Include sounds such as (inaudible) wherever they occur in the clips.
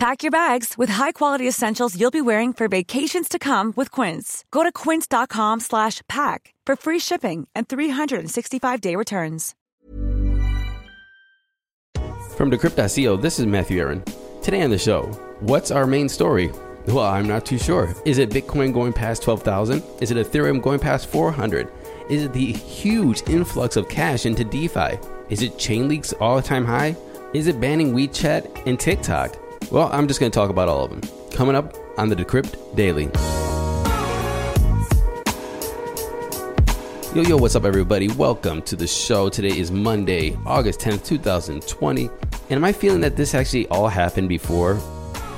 Pack your bags with high-quality essentials you'll be wearing for vacations to come with Quince. Go to quince.com slash pack for free shipping and 365-day returns. From Decrypt.co, this is Matthew Aaron. Today on the show, what's our main story? Well, I'm not too sure. Is it Bitcoin going past 12,000? Is it Ethereum going past 400? Is it the huge influx of cash into DeFi? Is it Chainlink's all-time high? Is it banning WeChat and TikTok? Well, I'm just going to talk about all of them. Coming up on the Decrypt Daily. Yo, yo, what's up, everybody? Welcome to the show. Today is Monday, August 10th, 2020. And am I feeling that this actually all happened before?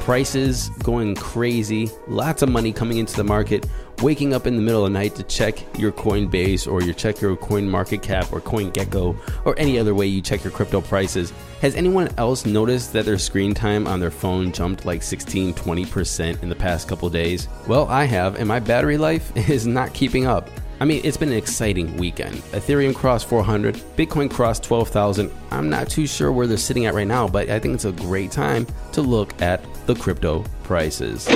Prices going crazy, lots of money coming into the market, waking up in the middle of the night to check your Coinbase or your check your Coin Market Cap or CoinGecko or any other way you check your crypto prices. Has anyone else noticed that their screen time on their phone jumped like 16 20% in the past couple days? Well, I have, and my battery life (laughs) is not keeping up. I mean, it's been an exciting weekend. Ethereum crossed 400, Bitcoin crossed 12,000. I'm not too sure where they're sitting at right now, but I think it's a great time to look at the crypto prices.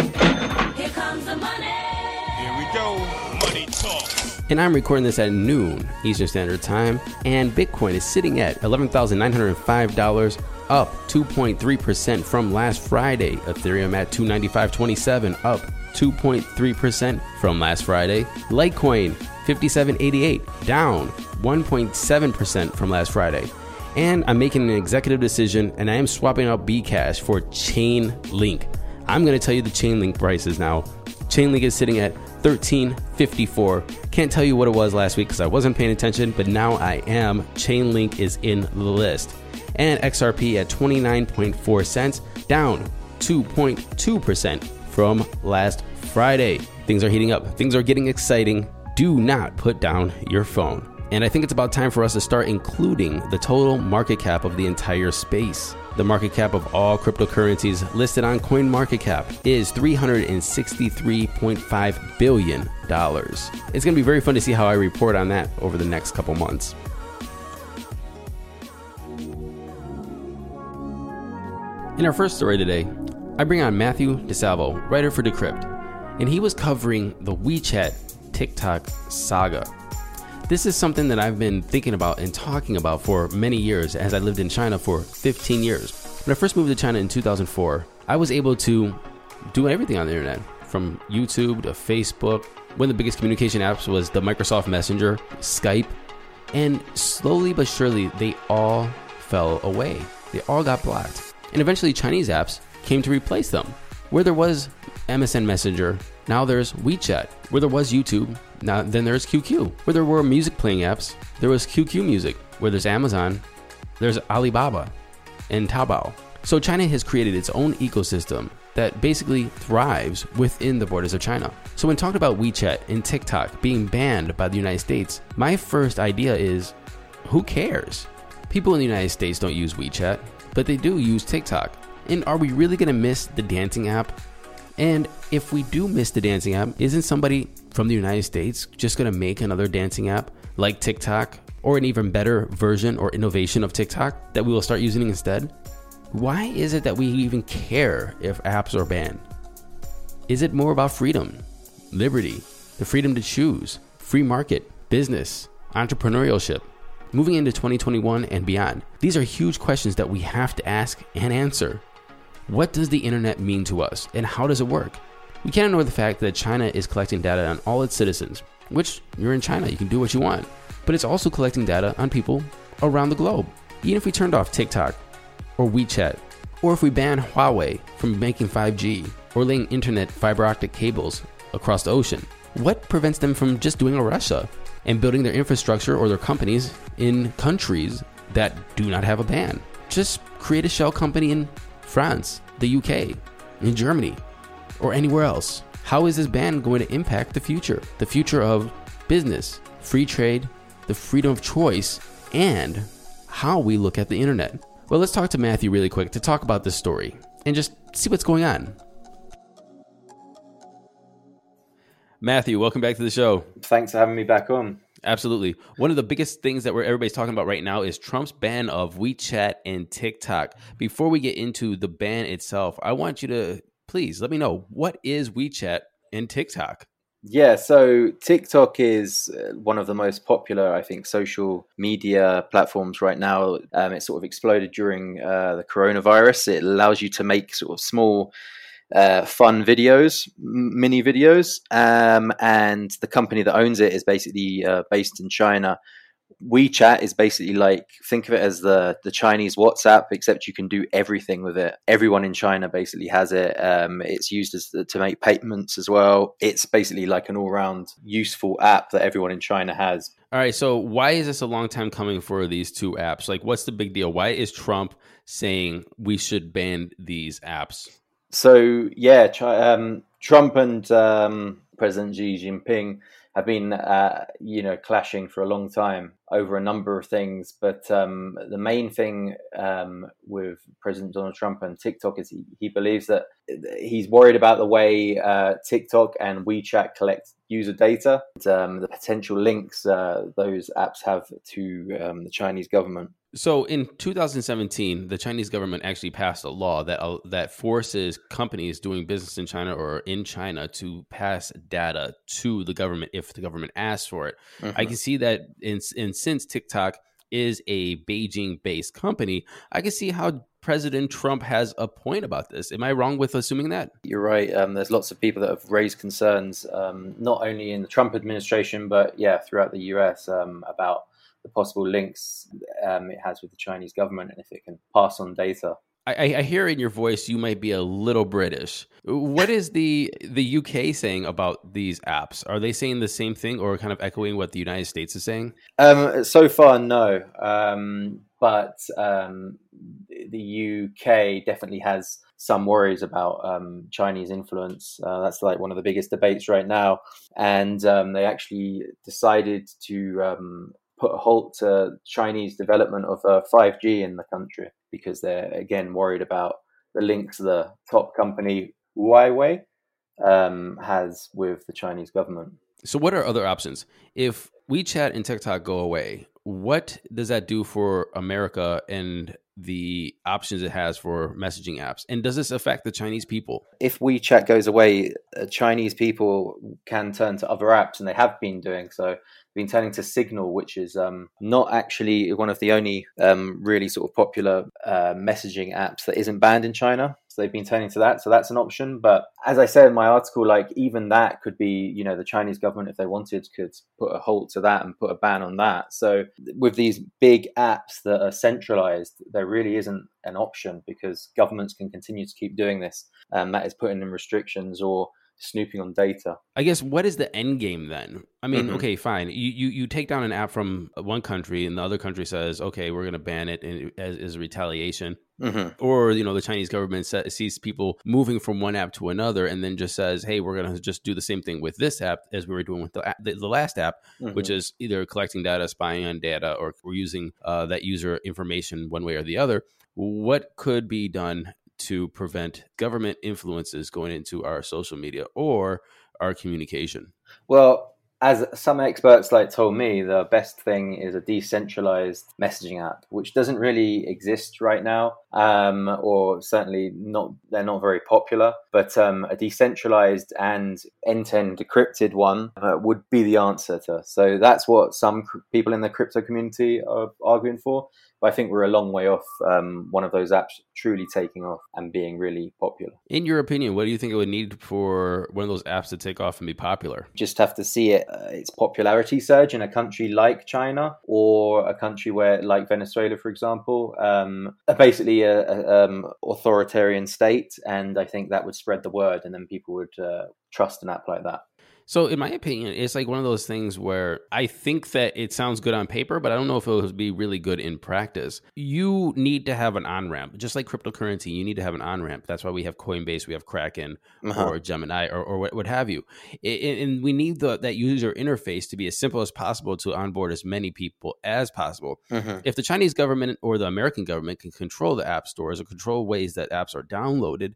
And I'm recording this at noon Eastern Standard Time, and Bitcoin is sitting at $11,905, up 2.3% from last Friday. Ethereum at 295.27, up 2.3% from last Friday. Litecoin 5788, down 1.7% from last Friday. And I'm making an executive decision and I am swapping out Bcash for Chainlink. I'm going to tell you the Chainlink prices now. Chainlink is sitting at 1354. Can't tell you what it was last week because I wasn't paying attention, but now I am. Chainlink is in the list. And XRP at 29.4 cents, down 2.2% from last Friday. Things are heating up, things are getting exciting. Do not put down your phone. And I think it's about time for us to start including the total market cap of the entire space. The market cap of all cryptocurrencies listed on CoinMarketCap is $363.5 billion. It's going to be very fun to see how I report on that over the next couple months. In our first story today, I bring on Matthew DeSalvo, writer for Decrypt, and he was covering the WeChat TikTok saga. This is something that I've been thinking about and talking about for many years as I lived in China for 15 years. When I first moved to China in 2004, I was able to do everything on the internet from YouTube to Facebook. One of the biggest communication apps was the Microsoft Messenger, Skype, and slowly but surely they all fell away. They all got blocked. And eventually Chinese apps came to replace them. Where there was MSN Messenger, now there's WeChat. Where there was YouTube, now then there's QQ. Where there were music playing apps, there was QQ Music. Where there's Amazon, there's Alibaba and Taobao. So China has created its own ecosystem that basically thrives within the borders of China. So when talked about WeChat and TikTok being banned by the United States, my first idea is who cares? People in the United States don't use WeChat, but they do use TikTok. And are we really going to miss the dancing app? And if we do miss the dancing app, isn't somebody from the United States just going to make another dancing app like TikTok or an even better version or innovation of TikTok that we will start using instead? Why is it that we even care if apps are banned? Is it more about freedom, liberty, the freedom to choose, free market, business, entrepreneurship? Moving into 2021 and beyond, these are huge questions that we have to ask and answer. What does the internet mean to us and how does it work? We can't ignore the fact that China is collecting data on all its citizens, which you're in China, you can do what you want. But it's also collecting data on people around the globe. Even if we turned off TikTok or WeChat, or if we ban Huawei from making 5G or laying internet fiber optic cables across the ocean, what prevents them from just doing a Russia and building their infrastructure or their companies in countries that do not have a ban? Just create a shell company in France, the UK, in Germany, or anywhere else. How is this ban going to impact the future? The future of business, free trade, the freedom of choice and how we look at the internet. Well, let's talk to Matthew really quick to talk about this story and just see what's going on. Matthew, welcome back to the show. Thanks for having me back on. Absolutely. One of the biggest things that we're everybody's talking about right now is Trump's ban of WeChat and TikTok. Before we get into the ban itself, I want you to please let me know what is WeChat and TikTok. Yeah, so TikTok is uh, one of the most popular, I think, social media platforms right now. Um, it sort of exploded during uh, the coronavirus. It allows you to make sort of small uh, fun videos, mini videos, um, and the company that owns it is basically uh, based in China. WeChat is basically like think of it as the the Chinese WhatsApp, except you can do everything with it. Everyone in China basically has it. Um, it's used as to make payments as well. It's basically like an all round useful app that everyone in China has. All right, so why is this a long time coming for these two apps? Like, what's the big deal? Why is Trump saying we should ban these apps? So yeah, um, Trump and um, President Xi Jinping have been, uh, you know, clashing for a long time over a number of things. But um, the main thing um, with President Donald Trump and TikTok is he, he believes that he's worried about the way uh, TikTok and WeChat collect user data, and, um, the potential links uh, those apps have to um, the Chinese government. So in 2017, the Chinese government actually passed a law that uh, that forces companies doing business in China or in China to pass data to the government if the government asks for it. Mm-hmm. I can see that in, in since TikTok is a Beijing-based company, I can see how President Trump has a point about this. Am I wrong with assuming that? You're right. Um, there's lots of people that have raised concerns, um, not only in the Trump administration, but yeah, throughout the US um, about the possible links um, it has with the Chinese government and if it can pass on data. I, I, hear in your voice you might be a little British. What is the the UK saying about these apps? Are they saying the same thing or kind of echoing what the United States is saying? Um, so far, no. Um, but um, the UK definitely has some worries about um, Chinese influence. Uh, that's like one of the biggest debates right now, and um, they actually decided to um, put a halt to Chinese development of uh, 5G in the country because they're again worried about the links the top company Huawei um, has with the Chinese government. So, what are other options if WeChat and TikTok go away? What does that do for America and the options it has for messaging apps? And does this affect the Chinese people? If WeChat goes away, uh, Chinese people can turn to other apps, and they have been doing so been turning to Signal, which is um, not actually one of the only um, really sort of popular uh, messaging apps that isn't banned in China. So they've been turning to that. So that's an option. But as I said in my article, like even that could be, you know, the Chinese government, if they wanted, could put a halt to that and put a ban on that. So with these big apps that are centralized, there really isn't an option because governments can continue to keep doing this. And that is putting in restrictions or snooping on data. I guess what is the end game then? I mean, mm-hmm. okay, fine. You, you you take down an app from one country, and the other country says, okay, we're going to ban it in, as, as retaliation. Mm-hmm. Or you know, the Chinese government sees people moving from one app to another, and then just says, "Hey, we're going to just do the same thing with this app as we were doing with the the, the last app, mm-hmm. which is either collecting data, spying on data, or we're using uh, that user information one way or the other." What could be done to prevent government influences going into our social media or our communication? Well, as some experts like told me, the best thing is a decentralized messaging app, which doesn't really exist right now, um, or certainly not. They're not very popular. But um, a decentralized and end-to-end decrypted one uh, would be the answer to. So that's what some cr- people in the crypto community are arguing for. But I think we're a long way off um, one of those apps truly taking off and being really popular. In your opinion, what do you think it would need for one of those apps to take off and be popular? Just have to see it uh, its popularity surge in a country like China or a country where, like Venezuela, for example, um, basically a, a um, authoritarian state, and I think that would spread the word, and then people would uh, trust an app like that. So, in my opinion, it's like one of those things where I think that it sounds good on paper, but I don't know if it will be really good in practice. You need to have an on ramp, just like cryptocurrency. You need to have an on ramp. That's why we have Coinbase, we have Kraken, uh-huh. or Gemini, or, or what, what, have you. And we need the, that user interface to be as simple as possible to onboard as many people as possible. Uh-huh. If the Chinese government or the American government can control the app stores or control ways that apps are downloaded,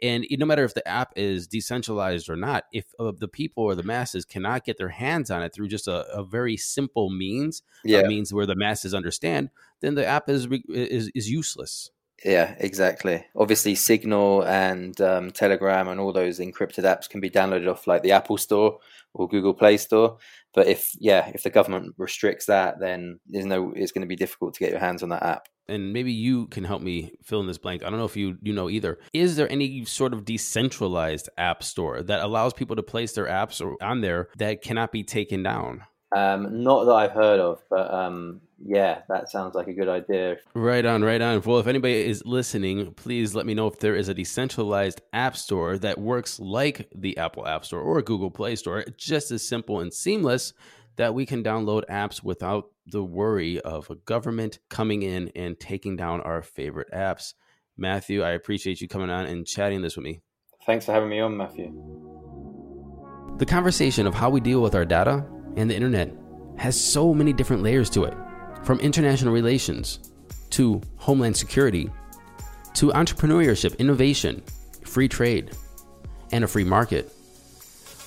and no matter if the app is decentralized or not, if uh, the people or the masses cannot get their hands on it through just a, a very simple means, yeah. means where the masses understand, then the app is is is useless. Yeah, exactly. Obviously, Signal and um, Telegram and all those encrypted apps can be downloaded off like the Apple Store or Google Play Store. But if yeah, if the government restricts that, then there's no. It's going to be difficult to get your hands on that app and maybe you can help me fill in this blank. I don't know if you you know either. Is there any sort of decentralized app store that allows people to place their apps on there that cannot be taken down? Um, not that I've heard of, but um, yeah, that sounds like a good idea. Right on, right on. Well, if anybody is listening, please let me know if there is a decentralized app store that works like the Apple App Store or Google Play Store, just as simple and seamless that we can download apps without the worry of a government coming in and taking down our favorite apps. Matthew, I appreciate you coming on and chatting this with me. Thanks for having me on, Matthew. The conversation of how we deal with our data and the internet has so many different layers to it from international relations to homeland security to entrepreneurship, innovation, free trade, and a free market.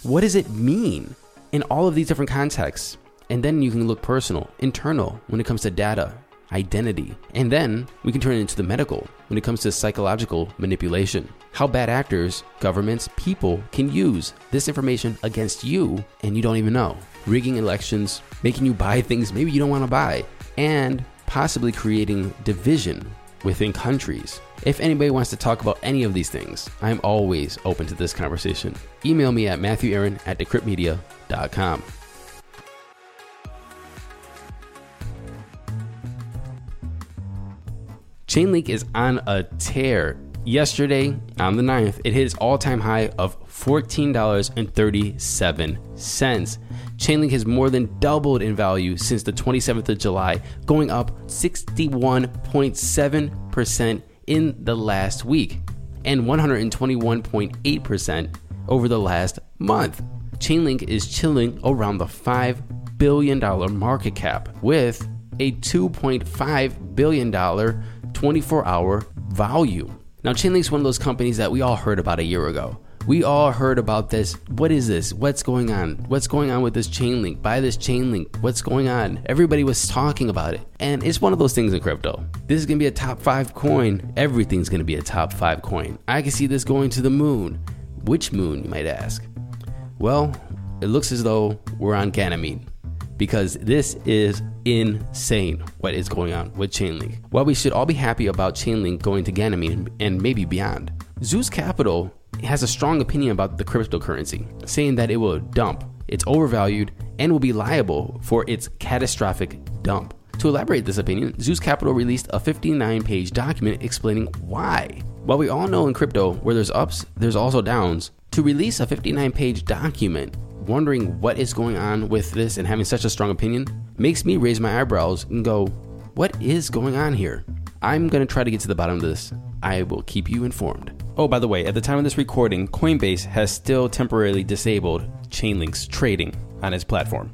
What does it mean in all of these different contexts? And then you can look personal, internal when it comes to data, identity. And then we can turn it into the medical when it comes to psychological manipulation. How bad actors, governments, people can use this information against you and you don't even know. Rigging elections, making you buy things maybe you don't want to buy, and possibly creating division within countries. If anybody wants to talk about any of these things, I'm always open to this conversation. Email me at matthewaaron at decryptmedia.com. Chainlink is on a tear. Yesterday, on the 9th, it hit its all time high of $14.37. Chainlink has more than doubled in value since the 27th of July, going up 61.7% in the last week and 121.8% over the last month. Chainlink is chilling around the $5 billion market cap with a $2.5 billion 24 hour volume. Now, Chainlink's one of those companies that we all heard about a year ago. We all heard about this. What is this? What's going on? What's going on with this Chainlink? Buy this Chainlink. What's going on? Everybody was talking about it. And it's one of those things in crypto. This is going to be a top five coin. Everything's going to be a top five coin. I can see this going to the moon. Which moon, you might ask? Well, it looks as though we're on Ganymede because this is insane what is going on with Chainlink. While we should all be happy about Chainlink going to Ganymede and maybe beyond, Zeus Capital has a strong opinion about the cryptocurrency, saying that it will dump, it's overvalued, and will be liable for its catastrophic dump. To elaborate this opinion, Zeus Capital released a 59 page document explaining why. While we all know in crypto where there's ups, there's also downs, to release a 59 page document wondering what is going on with this and having such a strong opinion makes me raise my eyebrows and go, what is going on here? I'm going to try to get to the bottom of this. I will keep you informed. Oh, by the way, at the time of this recording, Coinbase has still temporarily disabled Chainlink's trading on its platform.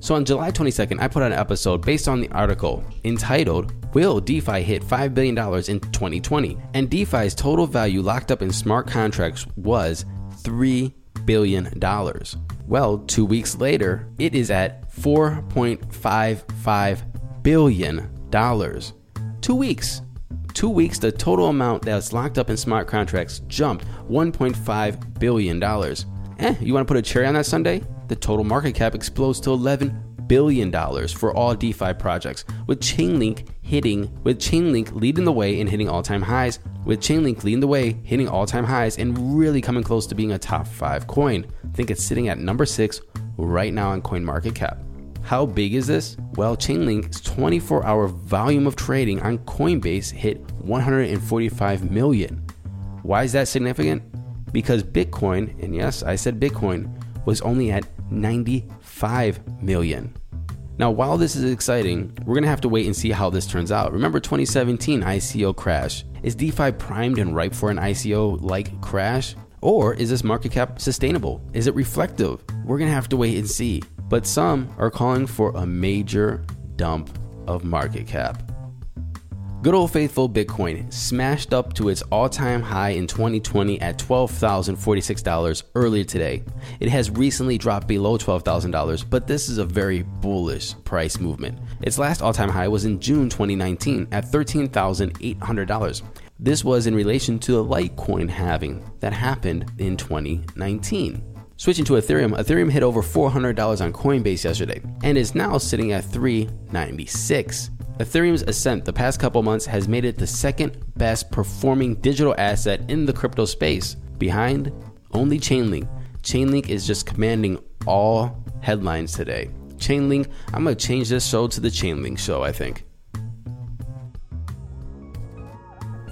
So on July 22nd, I put out an episode based on the article entitled Will DeFi Hit $5 billion in 2020? And DeFi's total value locked up in smart contracts was $3 billion. Well, two weeks later, it is at $4.55 billion. Two weeks. Two weeks, the total amount that's locked up in smart contracts jumped $1.5 billion. Eh, you want to put a cherry on that Sunday? The total market cap explodes to $11 billion for all DeFi projects, with Chainlink hitting, with Chainlink leading the way and hitting all-time highs, with Chainlink leading the way, hitting all-time highs, and really coming close to being a top five coin. I think it's sitting at number six right now on CoinMarketCap. How big is this? Well, Chainlink's 24 hour volume of trading on Coinbase hit 145 million. Why is that significant? because Bitcoin, and yes, I said Bitcoin, was only at 95 million. Now, while this is exciting, we're gonna have to wait and see how this turns out. Remember 2017 ICO crash? Is DeFi primed and ripe for an ICO like crash? Or is this market cap sustainable? Is it reflective? We're gonna have to wait and see. But some are calling for a major dump of market cap. Good old faithful Bitcoin smashed up to its all time high in 2020 at $12,046 earlier today. It has recently dropped below $12,000, but this is a very bullish price movement. Its last all time high was in June 2019 at $13,800. This was in relation to the Litecoin halving that happened in 2019. Switching to Ethereum, Ethereum hit over $400 on Coinbase yesterday and is now sitting at 396. Ethereum's ascent the past couple months has made it the second best performing digital asset in the crypto space, behind only Chainlink. Chainlink is just commanding all headlines today. Chainlink, I'm gonna change this show to the Chainlink show, I think.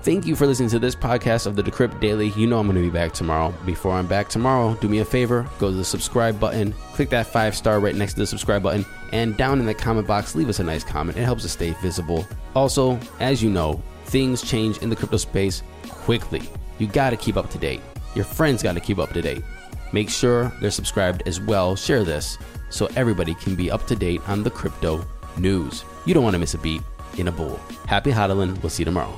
Thank you for listening to this podcast of the Decrypt Daily. You know I'm going to be back tomorrow. Before I'm back tomorrow, do me a favor go to the subscribe button, click that five star right next to the subscribe button, and down in the comment box, leave us a nice comment. It helps us stay visible. Also, as you know, things change in the crypto space quickly. You got to keep up to date. Your friends got to keep up to date. Make sure they're subscribed as well. Share this so everybody can be up to date on the crypto news. You don't want to miss a beat in a bull. Happy hodling. We'll see you tomorrow.